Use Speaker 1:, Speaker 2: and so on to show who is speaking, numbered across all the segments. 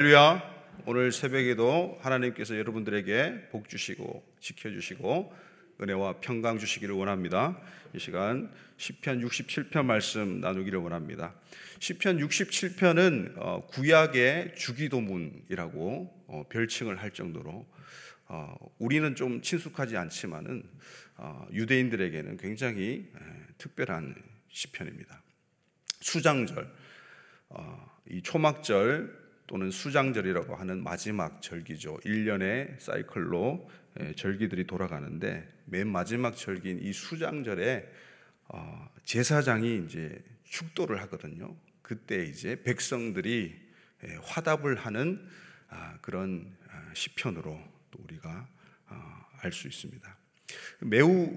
Speaker 1: 할렐루야. 오늘 새벽에도 하나님께서 여러분들에게 복 주시고 지켜 주시고 은혜와 평강 주시기를 원합니다. 이 시간 시편 67편 말씀 나누기를 원합니다. 시편 67편은 어, 구약의 주기도문이라고 어, 별칭을 할 정도로 어, 우리는 좀 친숙하지 않지만은 유대인들에게는 굉장히 특별한 시편입니다. 수장절, 이 초막절 또는 수장절이라고 하는 마지막 절기죠. 1년의 사이클로 예, 절기들이 돌아가는데 맨 마지막 절기인 이 수장절에 어, 제사장이 이제 축도를 하거든요. 그때 이제 백성들이 예, 화답을 하는 아, 그런 아, 시편으로 또 우리가 어, 알수 있습니다. 매우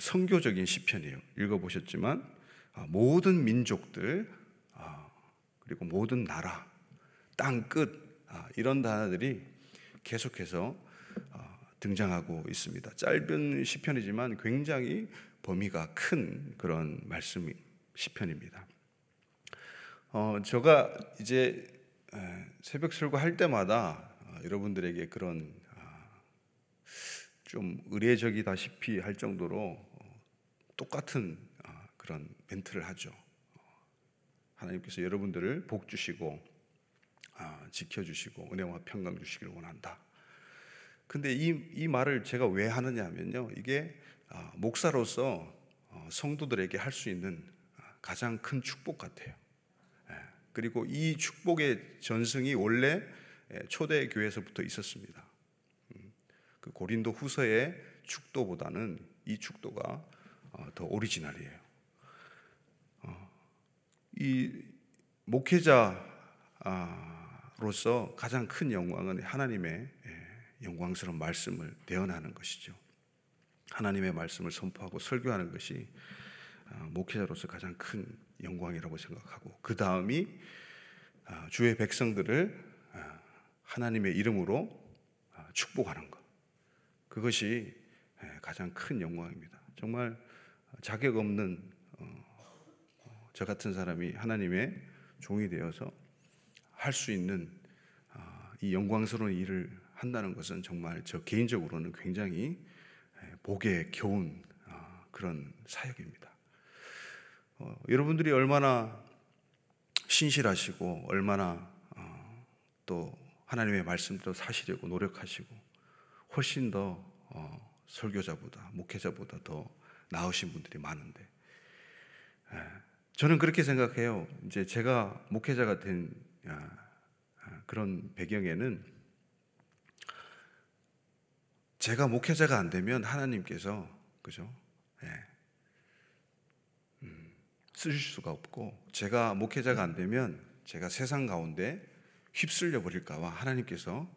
Speaker 1: 성교적인 시편이에요. 읽어보셨지만 아, 모든 민족들 그리고 모든 나라 땅 끝, 아, 이런 단어들이 계속해서 아, 등장하고 있습니다. 짧은 시편이지만 굉장히 범위가 큰 그런 말씀 시편입니다. 어, 제가 이제 새벽 설교 할 때마다 어, 여러분들에게 그런 아, 좀 의례적이다시피 할 정도로 어, 똑같은 그런 멘트를 하죠. 하나님께서 여러분들을 복 주시고 아, 지켜주시고 은혜와 평강 주시기를 원한다. 근데 이, 이 말을 제가 왜 하느냐 하면요. 이게 아, 목사로서 어, 성도들에게 할 수 있는 아, 가장 큰 축복 같아요. 예, 그리고 이 축복의 전승이 원래 예, 초대 교회에서부터 있었습니다. 음, 그 고린도 후서의 축도보다는 이 축도가 어, 더 오리지널이에요. 어, 이 목회자 로서 가장 큰 영광은 하나님의 예, 영광스러운 말씀을 대언하는 것이죠. 하나님의 말씀을 선포하고 설교하는 것이 아, 목회자로서 가장 큰 영광이라고 생각하고 그 다음이 아, 주의 백성들을 아, 하나님의 이름으로 축복하는 것 그것이 예, 가장 큰 영광입니다. 정말 자격 없는 어, 어, 저 같은 사람이 하나님의 종이 되어서 할 수 있는 아, 이 영광스러운 일을 한다는 것은 정말 저 개인적으로는 굉장히 복에 겨운 아, 그런 사역입니다. 어, 여러분들이 얼마나 신실하시고 얼마나 어, 또 하나님의 말씀도 사시려고 노력하시고 훨씬 더 어, 설교자보다 목회자보다 더 나으신 분들이 많은데 저는 그렇게 생각해요. 이제 제가 목회자가 된 아, 그런 배경에는 제가 목회자가 안 되면 하나님께서 그죠? 예. 음, 쓰실 수가 없고 제가 목회자가 안 되면 제가 세상 가운데 휩쓸려 버릴까봐 하나님께서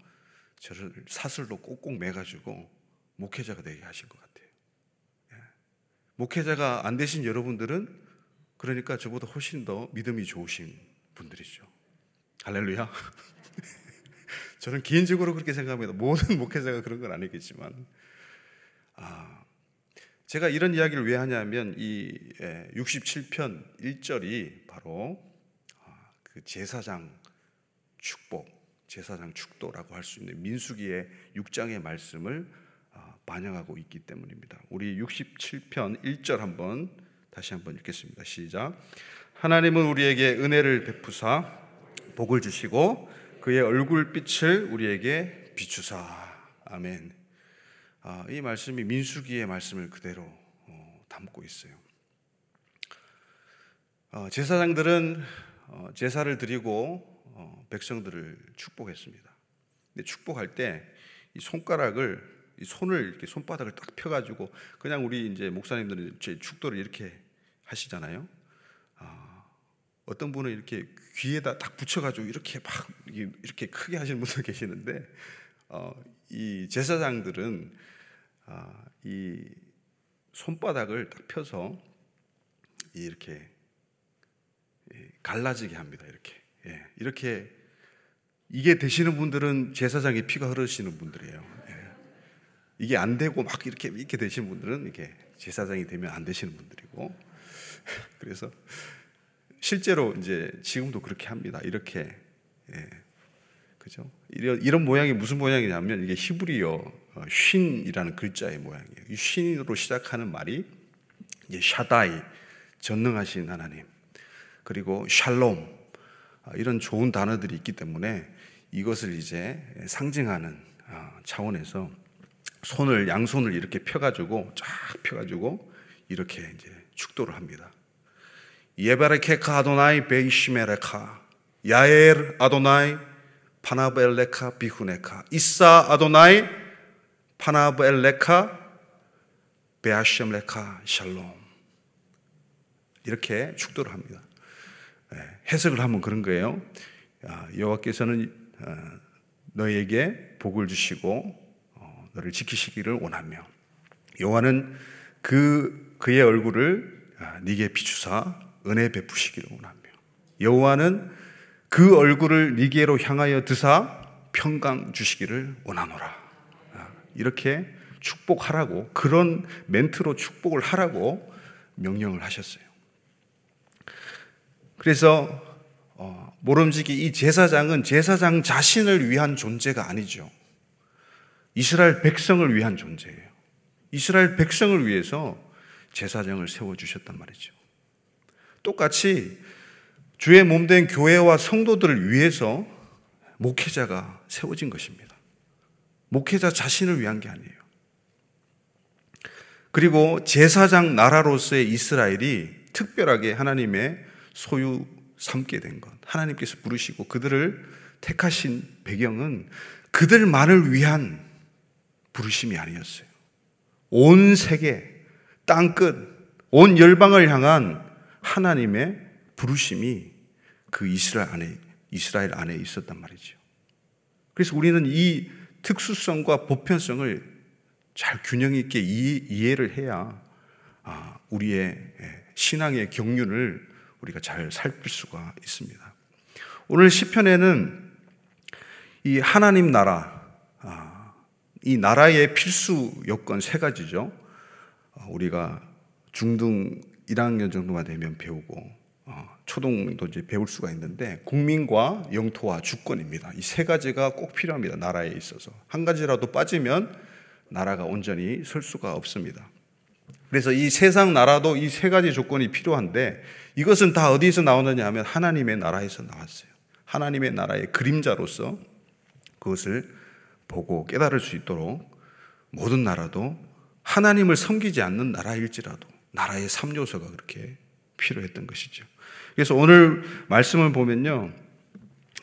Speaker 1: 저를 사슬로 꼭꼭 매가지고 목회자가 되게 하신 것 같아요. 예. 목회자가 안 되신 여러분들은 그러니까 저보다 훨씬 더 믿음이 좋으신 분들이죠. 할렐루야. 저는 개인적으로 그렇게 생각합니다. 모든 목회자가 그런 건 아니겠지만, 아, 제가 이런 이야기를 왜 하냐면 이 67편 1절이 바로 아, 그 제사장 축복, 제사장 축도라고 할 수 있는 민수기의 6장의 말씀을 아, 반영하고 있기 때문입니다. 우리 67편 1절 한번 다시 한번 읽겠습니다. 시작. 하나님은 우리에게 은혜를 베푸사 복을 주시고 그의 얼굴빛을 우리에게 비추사. 아멘. 아, 이 말씀이 민수기의 말씀을 그대로 어, 담고 있어요. 어, 제사장들은 어, 제사를 드리고 어, 백성들을 축복했습니다. 근데 축복할 때 이 손가락을 이 손을 이렇게 손바닥을 딱 펴가지고 그냥 우리 이제 목사님들은 제 축도를 이렇게 하시잖아요. 어떤 분은 이렇게 귀에다 딱 붙여가지고 이렇게 막 이렇게 크게 하시는 분도 계시는데 어, 이 제사장들은 아, 이 손바닥을 딱 펴서 이렇게 갈라지게 합니다. 이렇게 예, 이렇게 이게 되시는 분들은 제사장의 피가 흐르시는 분들이에요. 예. 이게 안 되고 막 이렇게 이렇게 되시는 분들은 이렇게 제사장이 되면 안 되시는 분들이고 그래서 실제로 이제 지금도 그렇게 합니다. 이렇게 예, 그죠? 이런, 이런 모양이 무슨 모양이냐면 이게 히브리어 쉰이라는 어, 글자의 모양이에요. 이 쉰으로 시작하는 말이 이제 샤다이 전능하신 하나님 그리고 샬롬 아, 이런 좋은 단어들이 있기 때문에 이것을 이제 상징하는 아, 차원에서 손을 양손을 이렇게 펴가지고 쫙 펴가지고 이렇게 이제 축도를 합니다. 예바레케카 아도나이 베이시메레카 야엘 아도나이 파나벨레카 비후네카 이사 아도나이 파나벨레카 베아셴레카 샬롬 이렇게 축도를 합니다. 예, 해석을 하면 그런 거예요. 여호와께서는 어, 너에게 복을 주시고 어, 너를 지키시기를 원하며 여호와는 그 그의 얼굴을 아, 네게 비추사 은혜 베푸시기를 원하며 여호와는 그 얼굴을 니게로 향하여 드사 평강 주시기를 원하노라. 아, 이렇게 축복하라고 그런 멘트로 축복을 하라고 명령을 하셨어요. 그래서 어, 모름지기 이 제사장은 제사장 자신을 위한 존재가 아니죠. 이스라엘 백성을 위한 존재예요. 이스라엘 백성을 위해서 제사장을 세워 주셨단 말이죠. 똑같이 주의 몸 된 교회와 성도들을 위해서 목회자가 세워진 것입니다. 목회자 자신을 위한 게 아니에요. 그리고 제사장 나라로서의 이스라엘이 특별하게 하나님의 소유 삼게 된 것. 하나님께서 부르시고 그들을 택하신 배경은 그들만을 위한 부르심이 아니었어요. 온 세계, 땅끝, 온 열방을 향한 하나님의 부르심이 그 이스라엘 안에 이스라엘 안에 있었단 말이죠. 그래서 우리는 이 특수성과 보편성을 잘 균형 있게 이해를 해야 아, 우리의 예, 신앙의 경륜을 우리가 잘 살필 수가 있습니다. 오늘 시편에는 이 하나님 나라, 아, 이 나라의 필수 요건 세 가지죠. 아, 우리가 중등 1학년 정도만 되면 배우고 어, 초등도 이제 배울 수가 있는데 국민과 영토와 주권입니다. 이 세 가지가 꼭 필요합니다. 나라에 있어서 한 가지라도 빠지면 나라가 온전히 설 수가 없습니다. 그래서 이 세상 나라도 이 세 가지 조건이 필요한데 이것은 다 어디서 나오느냐 하면 하나님의 나라에서 나왔어요. 하나님의 나라의 그림자로서 그것을 보고 깨달을 수 있도록 모든 나라도 하나님을 섬기지 않는 나라일지라도 나라의 3요소가 그렇게 필요했던 것이죠. 그래서 오늘 말씀을 보면요.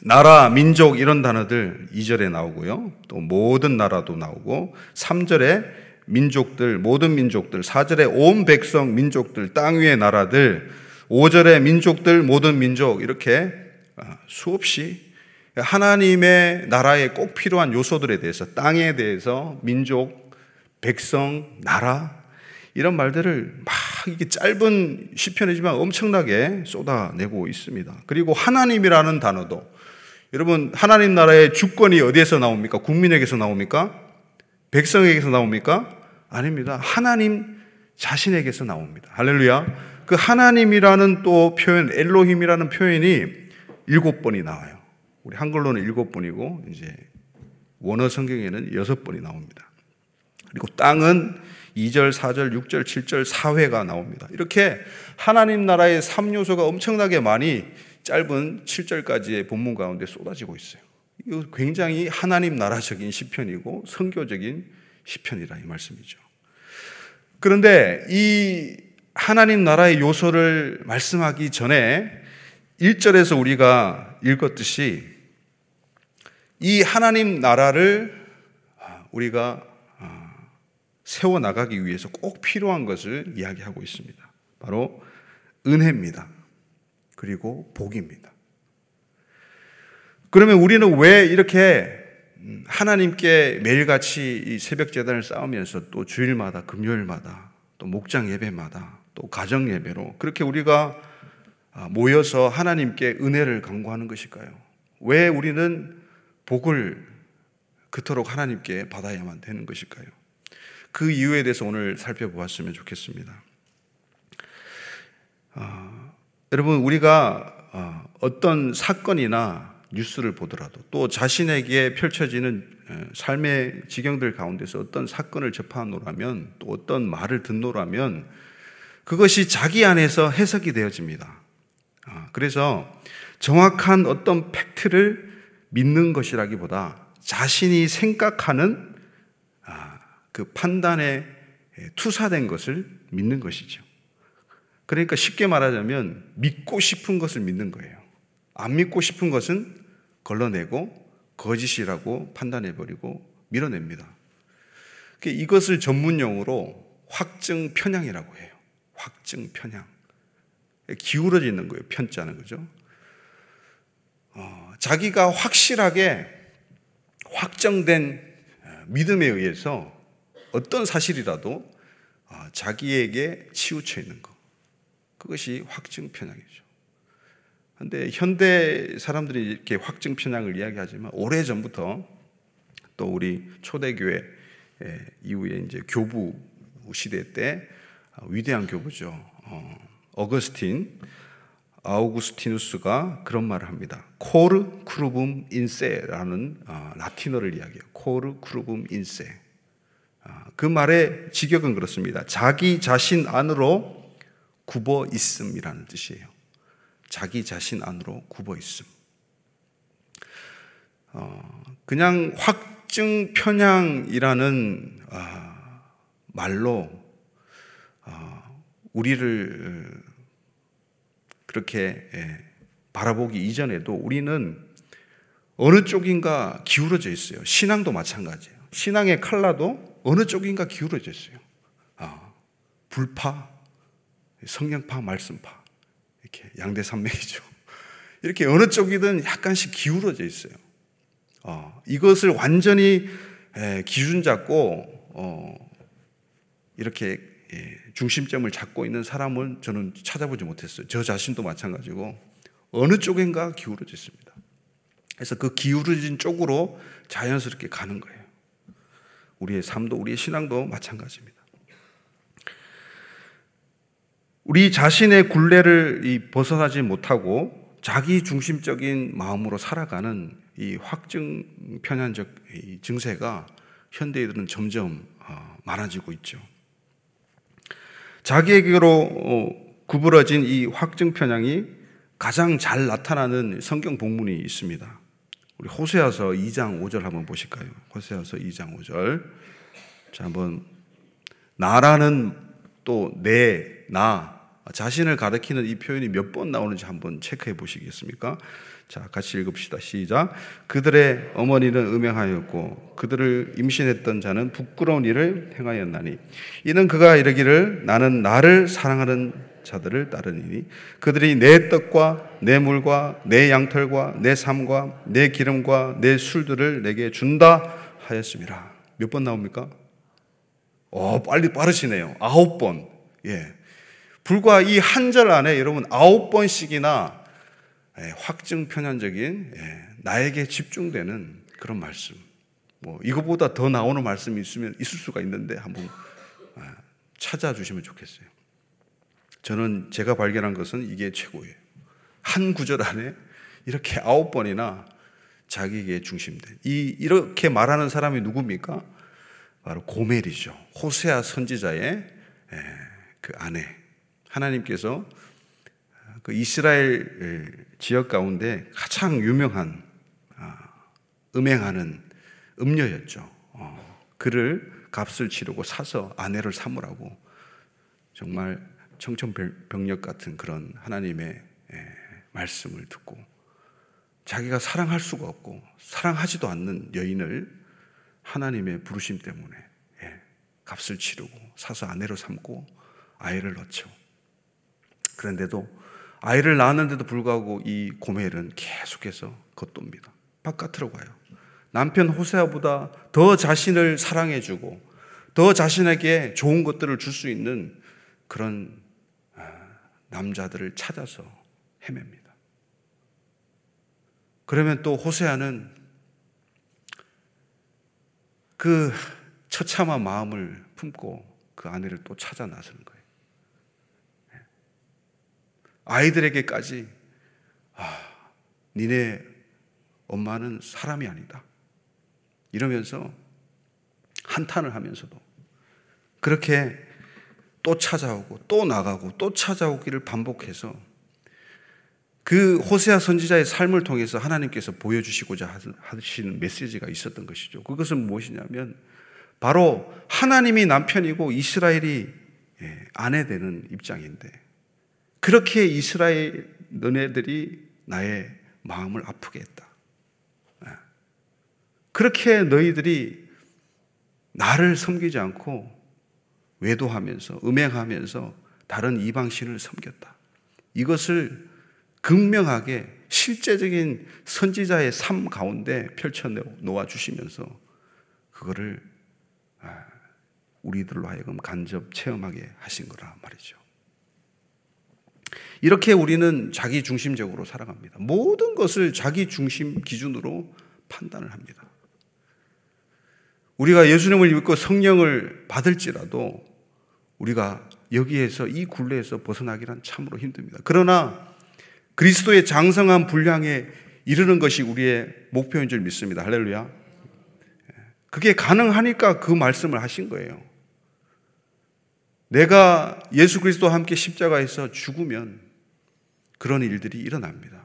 Speaker 1: 나라, 민족 이런 단어들 2절에 나오고요. 또 모든 나라도 나오고 3절에 민족들, 모든 민족들, 4절에 온 백성, 민족들, 땅 위의 나라들, 5절에 민족들, 모든 민족 이렇게 아, 수없이 하나님의 나라에 꼭 필요한 요소들에 대해서 땅에 대해서 민족, 백성, 나라 이런 말들을 막 이게 짧은 시편이지만 엄청나게 쏟아내고 있습니다. 그리고 하나님이라는 단어도 여러분 하나님 나라의 주권이 어디에서 나옵니까? 국민에게서 나옵니까? 백성에게서 나옵니까? 아닙니다. 하나님 자신에게서 나옵니다. 할렐루야. 그 하나님이라는 또 표현, 엘로힘이라는 표현이 일곱 번이 나와요. 우리 한글로는 일곱 번이고 이제 원어 성경에는 여섯 번이 나옵니다. 그리고 땅은 2절, 4절, 6절, 7절, 4회가 나옵니다. 이렇게 하나님 나라의 3요소가 엄청나게 많이 짧은 7절까지의 본문 가운데 쏟아지고 있어요. 이거 굉장히 하나님 나라적인 시편이고 성교적인 시편이라 이 말씀이죠. 그런데 이 하나님 나라의 요소를 말씀하기 전에 1절에서 우리가 읽었듯이 이 하나님 나라를 우리가 세워 나가기 위해서 꼭 필요한 것을 이야기하고 있습니다. 바로 은혜입니다. 그리고 복입니다. 그러면 우리는 왜 이렇게 하나님께 매일같이 새벽 재단을 쌓으면서 또 주일마다 금요일마다 또 목장 예배마다 또 가정 예배로 그렇게 우리가 모여서 하나님께 은혜를 강구하는 것일까요? 왜 우리는 복을 그토록 하나님께 받아야만 되는 것일까요? 그 이유에 대해서 오늘 살펴보았으면 좋겠습니다. 어, 여러분, 우리가 어, 어떤 사건이나 뉴스를 보더라도 또 자신에게 펼쳐지는 삶의 지경들 가운데서 어떤 사건을 접하노라면 또 어떤 말을 듣노라면 그것이 자기 안에서 해석이 되어집니다. 아, 그래서 정확한 어떤 팩트를 믿는 것이라기보다 자신이 생각하는 아, 그 판단에 투사된 것을 믿는 것이죠. 그러니까 쉽게 말하자면 믿고 싶은 것을 믿는 거예요. 안 믿고 싶은 것은 걸러내고 거짓이라고 판단해버리고 밀어냅니다. 이것을 전문 용어로 확증 편향이라고 해요. 확증 편향. 기울어지는 거예요. 편자는 거죠. 어, 자기가 확실하게 확정된 믿음에 의해서 어떤 사실이라도 어, 자기에게 치우쳐 있는 것. 그것이 확증 편향이죠. 근데 현대 사람들이 이렇게 확증 편향을 이야기하지만 오래 전부터 또 우리 초대교회 이후에 이제 교부 시대 때 위대한 교부죠. 어거스틴 아우구스티누스가 그런 말을 합니다. cor curvum in se라는 어, 라틴어를 이야기해요. cor curvum in se. 어, 그 말의 직역은 그렇습니다. 자기 자신 안으로 굽어 있음이라는 뜻이에요. 자기 자신 안으로 굽어 있음. 어, 그냥 확증 편향이라는 아, 말로 어, 우리를 그렇게 예, 바라보기 이전에도 우리는 어느 쪽인가 기울어져 있어요. 신앙도 마찬가지예요. 신앙의 칼라도 어느 쪽인가 기울어져 있어요. 아, 불파, 성령파, 말씀파. 이렇게 양대 산맥이죠. 이렇게 어느 쪽이든 약간씩 기울어져 있어요. 어, 이것을 완전히 에, 기준 잡고 어, 이렇게 예, 중심점을 잡고 있는 사람은 저는 찾아보지 못했어요. 저 자신도 마찬가지고 어느 쪽인가 기울어져 있습니다. 그래서 그 기울어진 쪽으로 자연스럽게 가는 거예요. 우리의 삶도 우리의 신앙도 마찬가지입니다. 우리 자신의 굴레를 벗어나지 못하고 자기 중심적인 마음으로 살아가는 이 확증 편향적 증세가 현대인들은 점점 어, 많아지고 있죠. 자기에게로 어, 구부러진 이 확증 편향이 가장 잘 나타나는 성경 본문이 있습니다. 우리 호세아서 2장 5절 한번 보실까요? 호세아서 2장 5절. 자, 한번 나라는 또 내, 나, 자신을 가리키는 이 표현이 몇 번 나오는지 한번 체크해 보시겠습니까? 자, 같이 읽읍시다. 시작. 그들의 어머니는 음행하였고 그들을 임신했던 자는 부끄러운 일을 행하였나니 이는 그가 이르기를 나는 나를 사랑하는 자들을 따르니 그들이 내 떡과 내 물과 내 양털과 내 삶과 내 기름과 내 술들을 내게 준다 하였습니다. 몇 번 나옵니까? 어, 빨리 빠르시네요. 아홉 번. 예. 불과 이 한 절 안에 여러분 아홉 번씩이나 예, 확증 편향적인 예, 나에게 집중되는 그런 말씀. 뭐 이거보다 더 나오는 말씀이 있으면 있을 수가 있는데 한번 아, 찾아주시면 좋겠어요. 저는 제가 발견한 것은 이게 최고예요. 한 구절 안에 이렇게 아홉 번이나 자기에게 중심된 이 이렇게 말하는 사람이 누굽니까? 바로 고멜이죠. 호세아 선지자의 예, 그 아내. 하나님께서 그 이스라엘 지역 가운데 가장 유명한 아, 음행하는 음녀였죠. 어, 그를 값을 치르고 사서 아내를 삼으라고 정말 청천벽력 같은 그런 하나님의 말씀을 듣고 자기가 사랑할 수가 없고 사랑하지도 않는 여인을 하나님의 부르심 때문에 값을 치르고 사서 아내로 삼고 아이를 낳죠. 그런데도 아이를 낳았는데도 불구하고 이 고멜은 계속해서 겉돕니다. 바깥으로 가요. 남편 호세아보다 더 자신을 사랑해주고 더 자신에게 좋은 것들을 줄 수 있는 그런 아, 남자들을 찾아서 헤맵니다. 그러면 또 호세아는 그 처참한 마음을 품고 그 아내를 또 찾아 나서는 거예요. 아이들에게까지 아, 니네 엄마는 사람이 아니다. 이러면서 한탄을 하면서도 그렇게 또 찾아오고 또 나가고 또 찾아오기를 반복해서 그 호세아 선지자의 삶을 통해서 하나님께서 보여주시고자 하시는 메시지가 있었던 것이죠. 그것은 무엇이냐면 바로 하나님이 남편이고 이스라엘이 예, 아내 되는 입장인데 그렇게 이스라엘 너네들이 나의 마음을 아프게 했다. 예. 그렇게 너희들이 나를 섬기지 않고 외도하면서 음행하면서 다른 이방신을 섬겼다. 이것을 극명하게 실제적인 선지자의 삶 가운데 펼쳐 놓아 주시면서 그거를 아, 우리들로 하여금 간접 체험하게 하신 거라 말이죠. 이렇게 우리는 자기 중심적으로 살아갑니다. 모든 것을 자기 중심 기준으로 판단을 합니다. 우리가 예수님을 믿고 성령을 받을지라도 우리가 여기에서 이 굴레에서 벗어나기란 참으로 힘듭니다. 그러나 그리스도의 장성한 분량에 이르는 것이 우리의 목표인 줄 믿습니다. 할렐루야. 그게 가능하니까 그 말씀을 하신 거예요. 내가 예수 그리스도와 함께 십자가에서 죽으면 그런 일들이 일어납니다.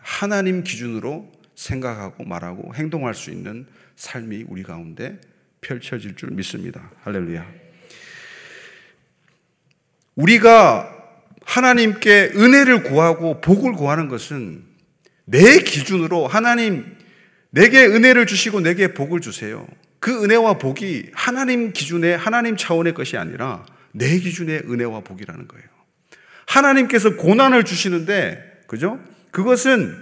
Speaker 1: 하나님 기준으로 생각하고 말하고 행동할 수 있는 삶이 우리 가운데 펼쳐질 줄 믿습니다. 할렐루야. 우리가 하나님께 은혜를 구하고 복을 구하는 것은 내 기준으로 하나님 내게 은혜를 주시고 내게 복을 주세요. 그 은혜와 복이 하나님 기준의 하나님 차원의 것이 아니라 내 기준의 은혜와 복이라는 거예요. 하나님께서 고난을 주시는데 그죠? 그것은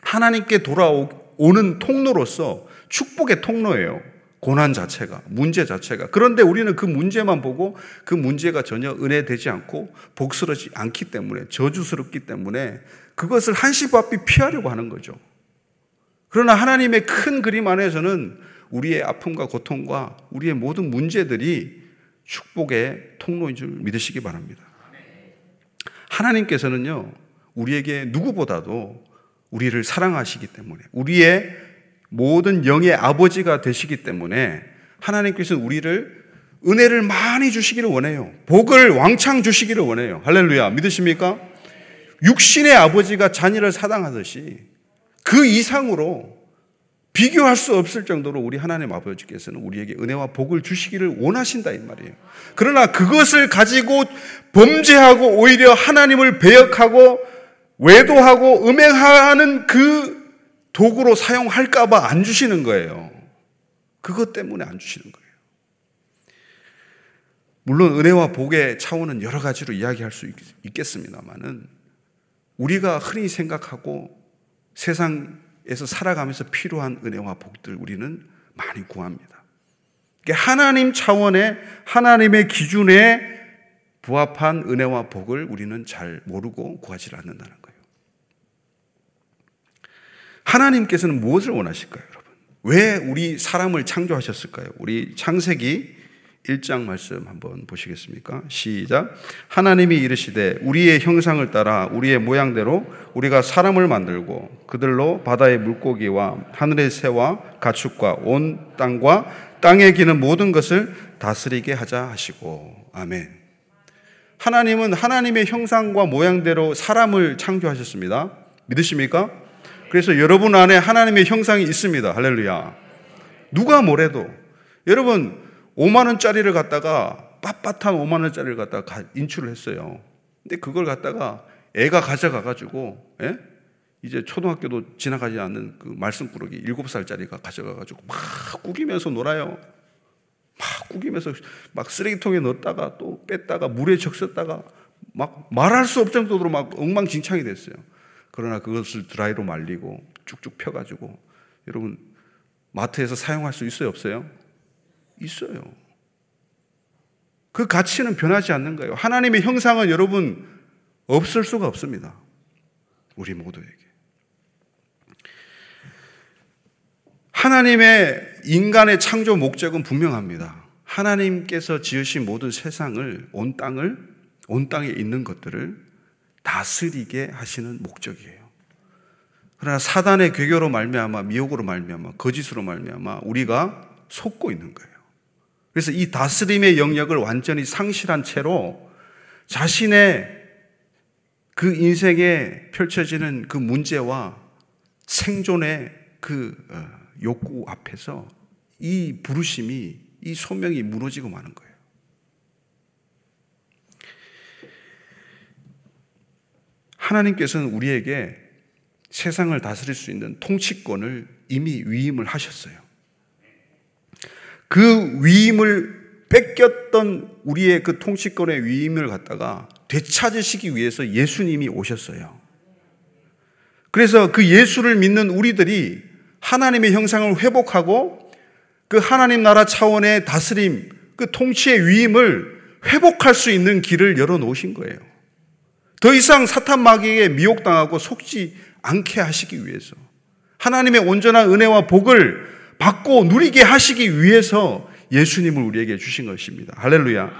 Speaker 1: 하나님께 돌아오는 통로로서 축복의 통로예요. 고난 자체가, 문제 자체가. 그런데 우리는 그 문제만 보고 그 문제가 전혀 은혜되지 않고 복스러지 않기 때문에, 저주스럽기 때문에 그것을 한시바삐 피하려고 하는 거죠. 그러나 하나님의 큰 그림 안에서는 우리의 아픔과 고통과 우리의 모든 문제들이 축복의 통로인 줄 믿으시기 바랍니다. 하나님께서는요, 우리에게 누구보다도 우리를 사랑하시기 때문에, 우리의 모든 영의 아버지가 되시기 때문에 하나님께서는 우리를 은혜를 많이 주시기를 원해요. 복을 왕창 주시기를 원해요. 할렐루야. 믿으십니까? 육신의 아버지가 자녀를 사랑하듯이 그 이상으로 비교할 수 없을 정도로 우리 하나님 아버지께서는 우리에게 은혜와 복을 주시기를 원하신다 이 말이에요. 그러나 그것을 가지고 범죄하고 오히려 하나님을 배역하고 외도하고 음행하는 그 도구로 사용할까봐 안 주시는 거예요. 그것 때문에 안 주시는 거예요. 물론 은혜와 복의 차원은 여러 가지로 이야기할 수 있겠습니다만은 우리가 흔히 생각하고 세상에서 살아가면서 필요한 은혜와 복들 우리는 많이 구합니다. 하나님 차원의 하나님의 기준에 부합한 은혜와 복을 우리는 잘 모르고 구하지 않는다는 거예요. 하나님께서는 무엇을 원하실까요, 여러분? 왜 우리 사람을 창조하셨을까요? 우리 창세기 1장 말씀 한번 보시겠습니까? 시작. 하나님이 이르시되 우리의 형상을 따라 우리의 모양대로 우리가 사람을 만들고 그들로 바다의 물고기와 하늘의 새와 가축과 온 땅과 땅에 기는 모든 것을 다스리게 하자 하시고 아멘. 하나님은 하나님의 형상과 모양대로 사람을 창조하셨습니다. 믿으십니까? 그래서 여러분 안에 하나님의 형상이 있습니다. 할렐루야. 누가 뭐래도 여러분 5만 원짜리를 갖다가 빳빳한 5만 원짜리를 갖다가 인출을 했어요. 근데 그걸 갖다가 애가 가져가 가지고 예? 이제 초등학교도 지나가지 않는 그 말씀꾸러기 7살짜리가 가져가 가지고 막 꾸기면서 놀아요. 막 꾸기면서 막 쓰레기통에 넣었다가 또 뺐다가 물에 적셨다가 막 말할 수 없을 정도로 막 엉망진창이 됐어요. 그러나 그것을 드라이로 말리고 쭉쭉 펴가지고 여러분 마트에서 사용할 수 있어요 없어요? 있어요. 그 가치는 변하지 않는 거예요. 하나님의 형상은 여러분 없을 수가 없습니다. 우리 모두에게. 하나님의 인간의 창조 목적은 분명합니다. 하나님께서 지으신 모든 세상을, 온 땅을, 온 땅에 있는 것들을 다스리게 하시는 목적이에요. 그러나 사단의 괴교로 말미암아 미혹으로 말미암아 거짓으로 말미암아 우리가 속고 있는 거예요. 그래서 이 다스림의 영역을 완전히 상실한 채로 자신의 그 인생에 펼쳐지는 그 문제와 생존의 그 어, 욕구 앞에서 이 부르심이 이 소명이 무너지고 마는 거예요. 하나님께서는 우리에게 세상을 다스릴 수 있는 통치권을 이미 위임을 하셨어요. 그 위임을 뺏겼던 우리의 그 통치권의 위임을 갖다가 되찾으시기 위해서 예수님이 오셨어요. 그래서 그 예수를 믿는 우리들이 하나님의 형상을 회복하고 그 하나님 나라 차원의 다스림, 그 통치의 위임을 회복할 수 있는 길을 열어 놓으신 거예요. 더 이상 사탄 마귀에게 미혹당하고 속지 않게 하시기 위해서 하나님의 온전한 은혜와 복을 받고 누리게 하시기 위해서 예수님을 우리에게 주신 것입니다. 할렐루야.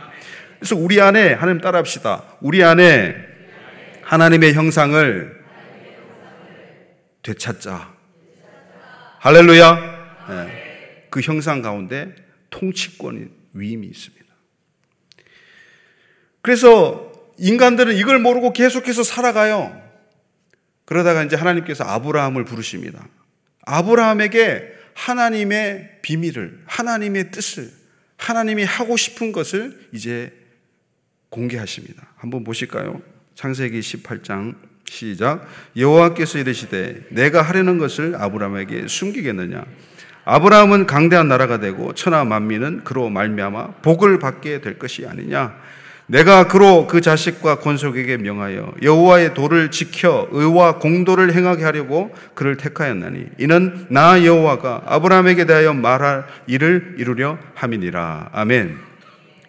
Speaker 1: 그래서 우리 안에 하나님 따라합시다. 우리 안에 하나님의 형상을 되찾자. 할렐루야. 네. 그 형상 가운데 통치권이 위임이 있습니다. 그래서 인간들은 이걸 모르고 계속해서 살아가요. 그러다가 이제 하나님께서 아브라함을 부르십니다. 아브라함에게 하나님의 비밀을, 하나님의 뜻을, 하나님이 하고 싶은 것을 이제 공개하십니다. 한번 보실까요? 창세기 18장 시작. 여호와께서 이르시되 내가 하려는 것을 아브라함에게 숨기겠느냐? 아브라함은 강대한 나라가 되고 천하 만민은 그로 말미암아 복을 받게 될 것이 아니냐? 내가 그로 그 자식과 권속에게 명하여 여호와의 도를 지켜 의와 공도를 행하게 하려고 그를 택하였나니 이는 나 여호와가 아브라함에게 대하여 말할 일을 이루려 함이니라. 아멘.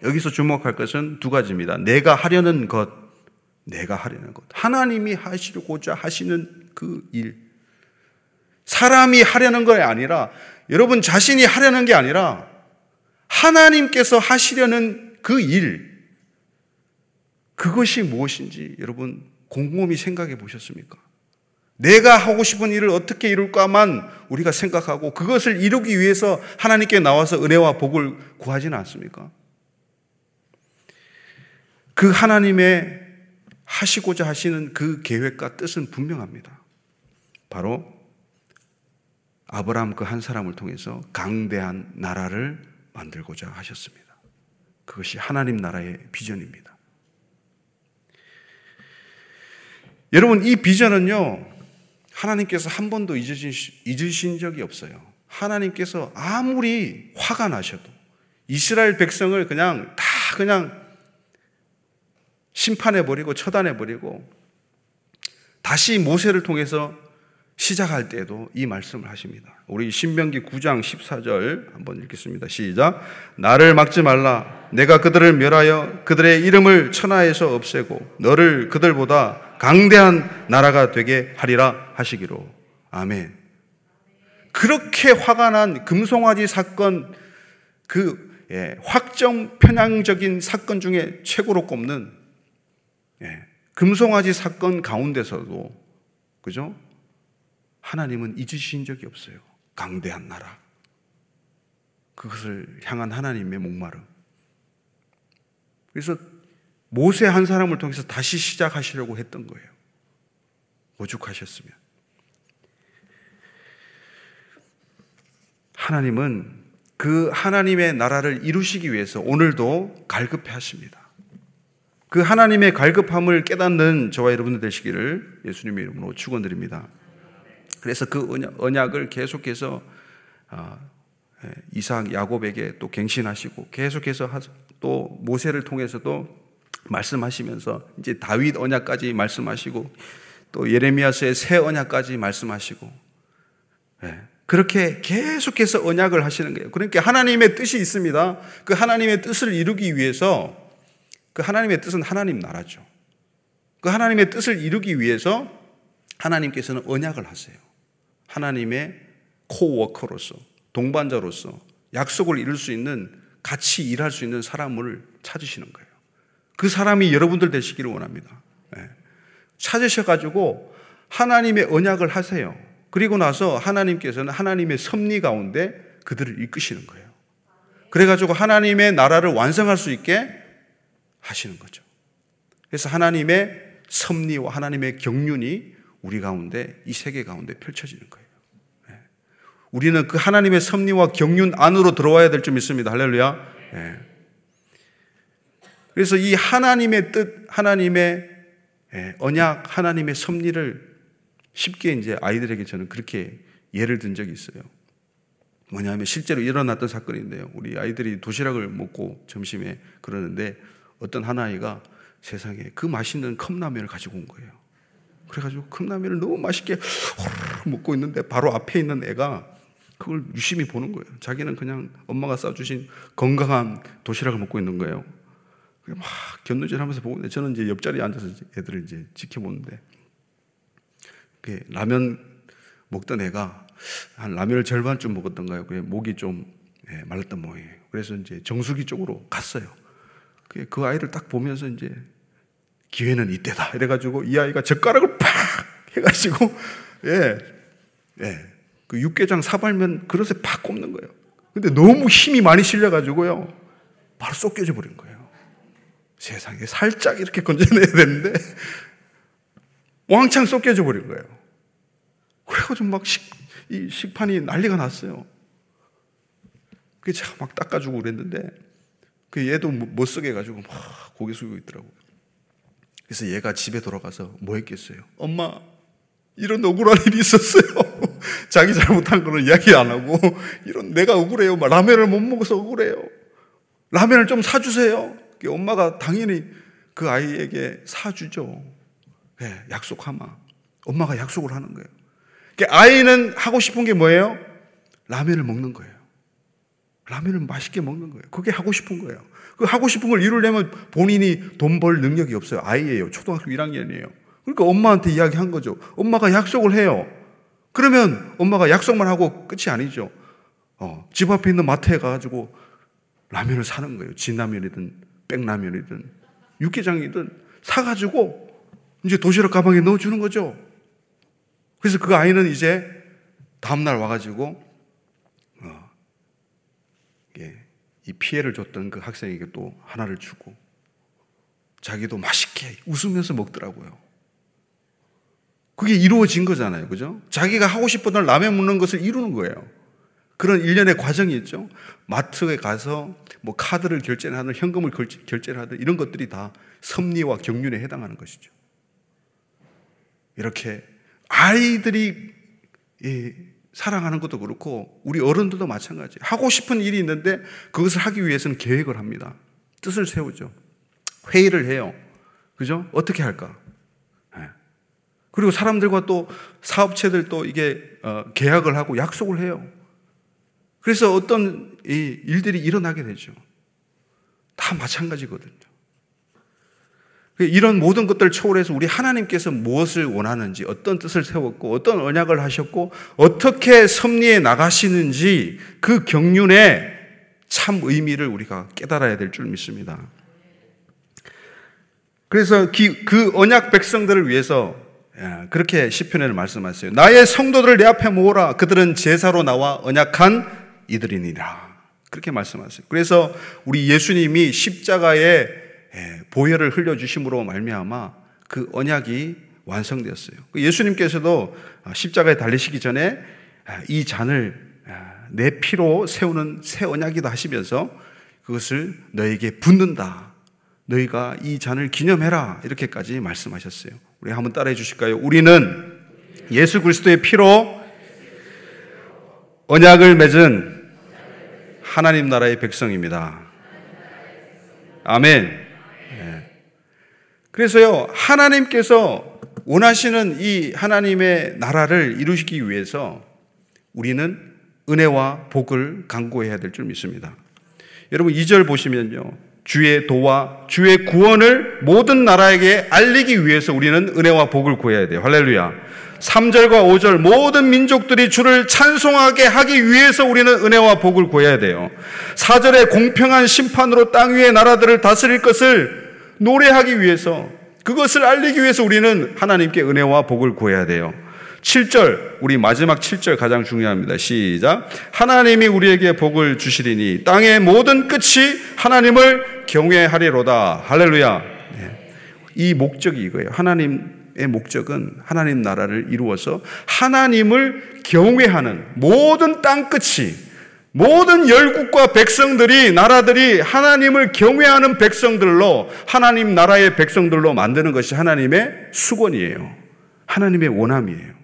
Speaker 1: 여기서 주목할 것은 두 가지입니다. 내가 하려는 것, 내가 하려는 것. 하나님이 하시고자 하시는 그 일. 사람이 하려는 게 아니라 여러분 자신이 하려는 게 아니라 하나님께서 하시려는 그 일. 그것이 무엇인지 여러분 곰곰이 생각해 보셨습니까? 내가 하고 싶은 일을 어떻게 이룰까만 우리가 생각하고 그것을 이루기 위해서 하나님께 나와서 은혜와 복을 구하지는 않습니까? 그 하나님의 하시고자 하시는 그 계획과 뜻은 분명합니다. 바로 아브라함 그 한 사람을 통해서 강대한 나라를 만들고자 하셨습니다. 그것이 하나님 나라의 비전입니다. 여러분, 이 비전은요, 하나님께서 한 번도 잊으신, 잊으신 적이 없어요. 하나님께서 아무리 화가 나셔도 이스라엘 백성을 그냥 다 그냥 심판해버리고 처단해버리고 다시 모세를 통해서 시작할 때에도 이 말씀을 하십니다. 우리 신명기 9장 14절 한번 읽겠습니다. 시작. 나를 막지 말라. 내가 그들을 멸하여 그들의 이름을 천하에서 없애고 너를 그들보다 강대한 나라가 되게 하리라 하시기로. 아멘. 그렇게 화가 난 금송아지 사건 그 예, 확정 편향적인 사건 중에 최고로 꼽는 예, 금송아지 사건 가운데서도 그죠? 하나님은 잊으신 적이 없어요. 강대한 나라. 그것을 향한 하나님의 목마름. 그래서 모세 한 사람을 통해서 다시 시작하시려고 했던 거예요. 오죽하셨으면. 하나님은 그 하나님의 나라를 이루시기 위해서 오늘도 갈급해 하십니다. 그 하나님의 갈급함을 깨닫는 저와 여러분들 되시기를 예수님의 이름으로 축원드립니다. 그래서 그 언약을 계속해서 아, 예, 이삭 야곱에게 또 갱신하시고 계속해서 또 모세를 통해서도 말씀하시면서 이제 다윗 언약까지 말씀하시고 또 예레미야서의 새 언약까지 말씀하시고 예, 그렇게 계속해서 언약을 하시는 거예요. 그러니까 하나님의 뜻이 있습니다. 그 하나님의 뜻을 이루기 위해서 그 하나님의 뜻은 하나님 나라죠. 그 하나님의 뜻을 이루기 위해서 하나님께서는 언약을 하세요. 하나님의 코워커로서, 동반자로서 약속을 이룰 수 있는 같이 일할 수 있는 사람을 찾으시는 거예요. 그 사람이 여러분들 되시기를 원합니다. 네. 찾으셔가지고 하나님의 언약을 하세요. 그리고 나서 하나님께서는 하나님의 섭리 가운데 그들을 이끄시는 거예요. 그래가지고 하나님의 나라를 완성할 수 있게 하시는 거죠. 그래서 하나님의 섭리와 하나님의 경륜이 우리 가운데 이 세계 가운데 펼쳐지는 거예요. 예. 우리는 그 하나님의 섭리와 경륜 안으로 들어와야 될 줄 믿습니다. 할렐루야. 예. 그래서 이 하나님의 뜻, 하나님의 예, 언약, 하나님의 섭리를 쉽게 이제 아이들에게 저는 그렇게 예를 든 적이 있어요. 뭐냐면 실제로 일어났던 사건인데요. 우리 아이들이 도시락을 먹고 점심에 그러는데 어떤 한 아이가 세상에 그 맛있는 컵라면을 가지고 온 거예요. 그래가지고 컵라면을 너무 맛있게 호르르 먹고 있는데 바로 앞에 있는 애가 그걸 유심히 보는 거예요. 자기는 그냥 엄마가 싸주신 건강한 도시락을 먹고 있는 거예요. 막 견누질 하면서 보고 있는데 저는 이제 옆자리에 앉아서 애들을 이제 지켜보는데 라면 먹던 애가 한 라면을 절반쯤 먹었던가요. 그 목이 좀 예, 말랐던 모양이에요. 그래서 이제 정수기 쪽으로 갔어요. 그 아이를 딱 보면서 이제 기회는 이때다. 이래가지고 이 아이가 젓가락을 팍 해가지고 예, 예, 그 육개장 사발면 그릇에 팍 꼽는 거예요. 근데 너무 힘이 많이 실려가지고요. 바로 쏟겨져 버린 거예요. 세상에 살짝 이렇게 건져내야 되는데 왕창 쏟겨져 버린 거예요. 그래가지고 막 식, 이 식판이 난리가 났어요. 그게 제가 막 닦아주고 그랬는데 그 얘도 못 쓰게 해가지고 막 고개 숙이고 있더라고요. 그래서 얘가 집에 돌아가서 뭐 했겠어요? 엄마, 이런 억울한 일이 있었어요. 자기 잘못한 거는 이야기 안 하고, 이런 내가 억울해요. 라면을 못 먹어서 억울해요. 라면을 좀 사주세요. 엄마가 당연히 그 아이에게 사주죠. 네, 약속하마. 엄마가 약속을 하는 거예요. 아이는 하고 싶은 게 뭐예요? 라면을 먹는 거예요. 라면을 맛있게 먹는 거예요. 그게 하고 싶은 거예요. 그 하고 싶은 걸 이루려면 본인이 돈 벌 능력이 없어요. 아이예요. 초등학교 1학년이에요. 그러니까 엄마한테 이야기한 거죠. 엄마가 약속을 해요. 그러면 엄마가 약속만 하고 끝이 아니죠. 어, 집 앞에 있는 마트에 가가지고 라면을 사는 거예요. 진라면이든 백라면이든 육개장이든 사가지고 이제 도시락 가방에 넣어주는 거죠. 그래서 그 아이는 이제 다음날 와가지고 어, 예, 이 피해를 줬던 그 학생에게 또 하나를 주고 자기도 맛있게 웃으면서 먹더라고요. 그게 이루어진 거잖아요. 그죠? 자기가 하고 싶었던 라면 먹는 것을 이루는 거예요. 그런 일련의 과정이 있죠. 마트에 가서 뭐 카드를 결제하든 현금을 결제를 하든 이런 것들이 다 섭리와 경륜에 해당하는 것이죠. 이렇게 아이들이 사랑하는 것도 그렇고 우리 어른들도 마찬가지. 하고 싶은 일이 있는데 그것을 하기 위해서는 계획을 합니다. 뜻을 세우죠. 회의를 해요. 그죠? 어떻게 할까? 네. 그리고 사람들과 또 사업체들 또 이게 어, 계약을 하고 약속을 해요. 그래서 어떤 일들이 일어나게 되죠. 다 마찬가지거든요. 이런 모든 것들을 초월해서 우리 하나님께서 무엇을 원하는지, 어떤 뜻을 세웠고, 어떤 언약을 하셨고, 어떻게 섭리해 나가시는지 그 경륜의 참 의미를 우리가 깨달아야 될 줄 믿습니다. 그래서 그 언약 백성들을 위해서 예, 그렇게 시편에는 말씀하세요. 나의 성도들을 내 앞에 모으라. 그들은 제사로 나와 언약한 이들이니라. 그렇게 말씀하세요. 그래서 우리 예수님이 십자가에 예, 보혈을 흘려 주심으로 말미암아 그 언약이 완성되었어요. 그 예수님께서도 십자가에 달리시기 전에 아, 이 잔을 아, 내 피로 세우는 새 언약이다 하시면서 그것을 너에게 붓는다. 너희가 이 잔을 기념해라. 이렇게까지 말씀하셨어요. 우리 한번 따라해 주실까요? 우리는 예수 그리스도의 피로 언약을 맺은 하나님 나라의 백성입니다. 아멘. 그래서요, 하나님께서 원하시는 이 하나님의 나라를 이루시기 위해서 우리는 은혜와 복을 강구해야 될 줄 믿습니다. 여러분 2절 보시면요. 주의 도와 주의 구원을 모든 나라에게 알리기 위해서 우리는 은혜와 복을 구해야 돼요. 할렐루야. 3절과 5절 모든 민족들이 주를 찬송하게 하기 위해서 우리는 은혜와 복을 구해야 돼요. 4절에 공평한 심판으로 땅 위의 나라들을 다스릴 것을 노래하기 위해서 그것을 알리기 위해서 우리는 하나님께 은혜와 복을 구해야 돼요. 7절, 우리 마지막 7절 가장 중요합니다. 시작. 하나님이 우리에게 복을 주시리니 땅의 모든 끝이 하나님을 경외하리로다. 할렐루야. 네. 이 목적이 이거예요. 하나님의 목적은 하나님 나라를 이루어서 하나님을 경외하는 모든 땅 끝이 모든 열국과 백성들이 나라들이 하나님을 경외하는 백성들로 하나님 나라의 백성들로 만드는 것이 하나님의 수건이에요. 하나님의 원함이에요.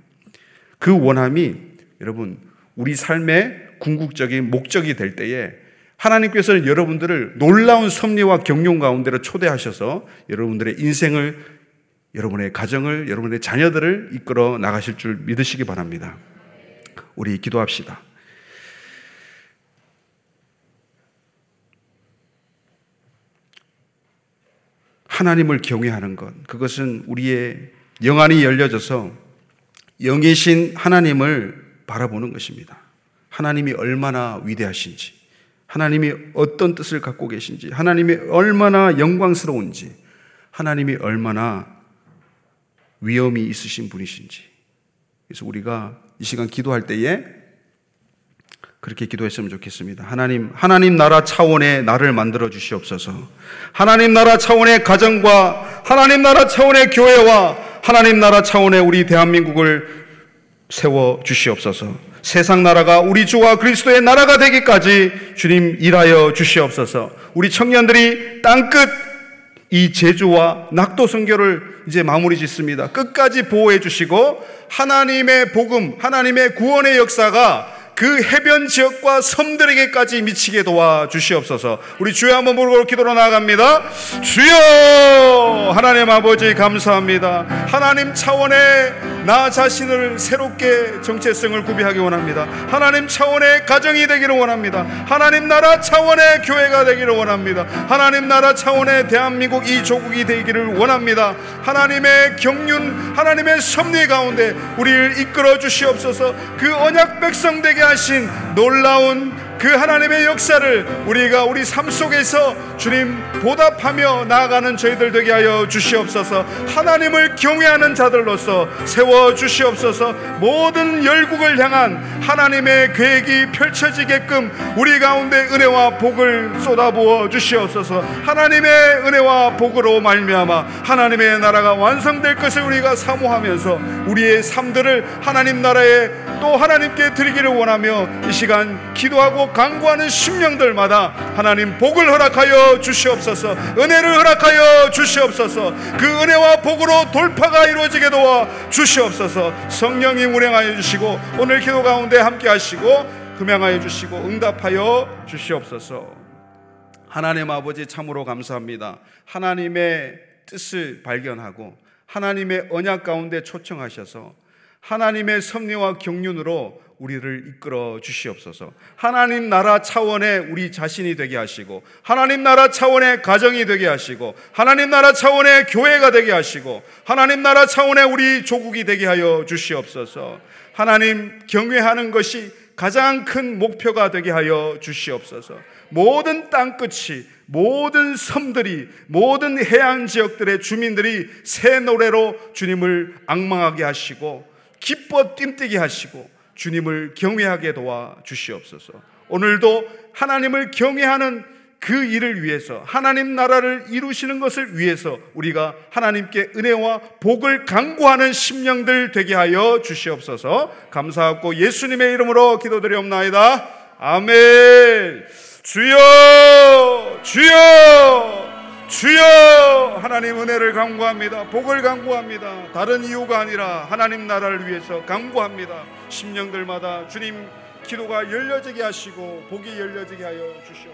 Speaker 1: 그 원함이 여러분 우리 삶의 궁극적인 목적이 될 때에 하나님께서는 여러분들을 놀라운 섭리와 경륜 가운데로 초대하셔서 여러분들의 인생을 여러분의 가정을 여러분의 자녀들을 이끌어 나가실 줄 믿으시기 바랍니다. 우리 기도합시다. 하나님을 경외하는 것, 그것은 우리의 영안이 열려져서 영이신 하나님을 바라보는 것입니다. 하나님이 얼마나 위대하신지, 하나님이 어떤 뜻을 갖고 계신지, 하나님이 얼마나 영광스러운지, 하나님이 얼마나 위엄이 있으신 분이신지. 그래서 우리가 이 시간 기도할 때에 그렇게 기도했으면 좋겠습니다. 하나님, 하나님 나라 차원의 나를 만들어 주시옵소서. 하나님 나라 차원의 가정과 하나님 나라 차원의 교회와 하나님 나라 차원의 우리 대한민국을 세워 주시옵소서. 세상 나라가 우리 주와 그리스도의 나라가 되기까지 주님 일하여 주시옵소서. 우리 청년들이 땅끝 이 제주와 낙도 선교를 이제 마무리 짓습니다. 끝까지 보호해 주시고 하나님의 복음, 하나님의 구원의 역사가 그 해변 지역과 섬들에게까지 미치게 도와 주시옵소서. 우리 주여 한번 부르고 기도로 나아갑니다. 주여! 하나님 아버지 감사합니다. 하나님 차원의 나 자신을 새롭게 정체성을 구비하기 원합니다. 하나님 차원의 가정이 되기를 원합니다. 하나님 나라 차원의 교회가 되기를 원합니다. 하나님 나라 차원의 대한민국 이 조국이 되기를 원합니다. 하나님의 경륜, 하나님의 섭리 가운데 우리를 이끌어 주시옵소서. 그 언약 백성 되게 하신 놀라운 그 하나님의 역사를 우리가 우리 삶 속에서 주님 보답하며 나아가는 저희들 되게 하여 주시옵소서. 하나님을 경외하는 자들로서 세워 주시옵소서. 모든 열국을 향한 하나님의 계획이 펼쳐지게끔 우리 가운데 은혜와 복을 쏟아부어 주시옵소서. 하나님의 은혜와 복으로 말미암아 하나님의 나라가 완성될 것을 우리가 사모하면서 우리의 삶들을 하나님 나라에 또 하나님께 드리기를 원하며 이 시간 기도하고 강구하는 심령들마다 하나님 복을 허락하여 주시옵소서. 은혜를 허락하여 주시옵소서. 그 은혜와 복으로 돌파가 이루어지게 도와 주시옵소서. 성령이 운행하여 주시고 오늘 기도 가운데 함께 하시고 금양하여 주시고 응답하여 주시옵소서. 하나님 아버지 참으로 감사합니다. 하나님의 뜻을 발견하고 하나님의 언약 가운데 초청하셔서 하나님의 섭리와 경륜으로 우리를 이끌어 주시옵소서. 하나님 나라 차원의 우리 자신이 되게 하시고, 하나님 나라 차원의 가정이 되게 하시고, 하나님 나라 차원의 교회가 되게 하시고, 하나님 나라 차원의 우리 조국이 되게 하여 주시옵소서. 하나님 경외하는 것이 가장 큰 목표가 되게 하여 주시옵소서. 모든 땅 끝이 모든 섬들이 모든 해안 지역들의 주민들이 새 노래로 주님을 악망하게 하시고 기뻐 뜀뛰게 하시고 주님을 경외하게 도와 주시옵소서. 오늘도 하나님을 경외하는 그 일을 위해서 하나님 나라를 이루시는 것을 위해서 우리가 하나님께 은혜와 복을 강구하는 심령들 되게 하여 주시옵소서. 감사하고 예수님의 이름으로 기도드리옵나이다. 아멘. 주여, 주여. 주여 하나님 은혜를 강구합니다. 복을 강구합니다. 다른 이유가 아니라 하나님 나라를 위해서 강구합니다. 심령들마다 주님 기도가 열려지게 하시고 복이 열려지게 하여 주시옵소서.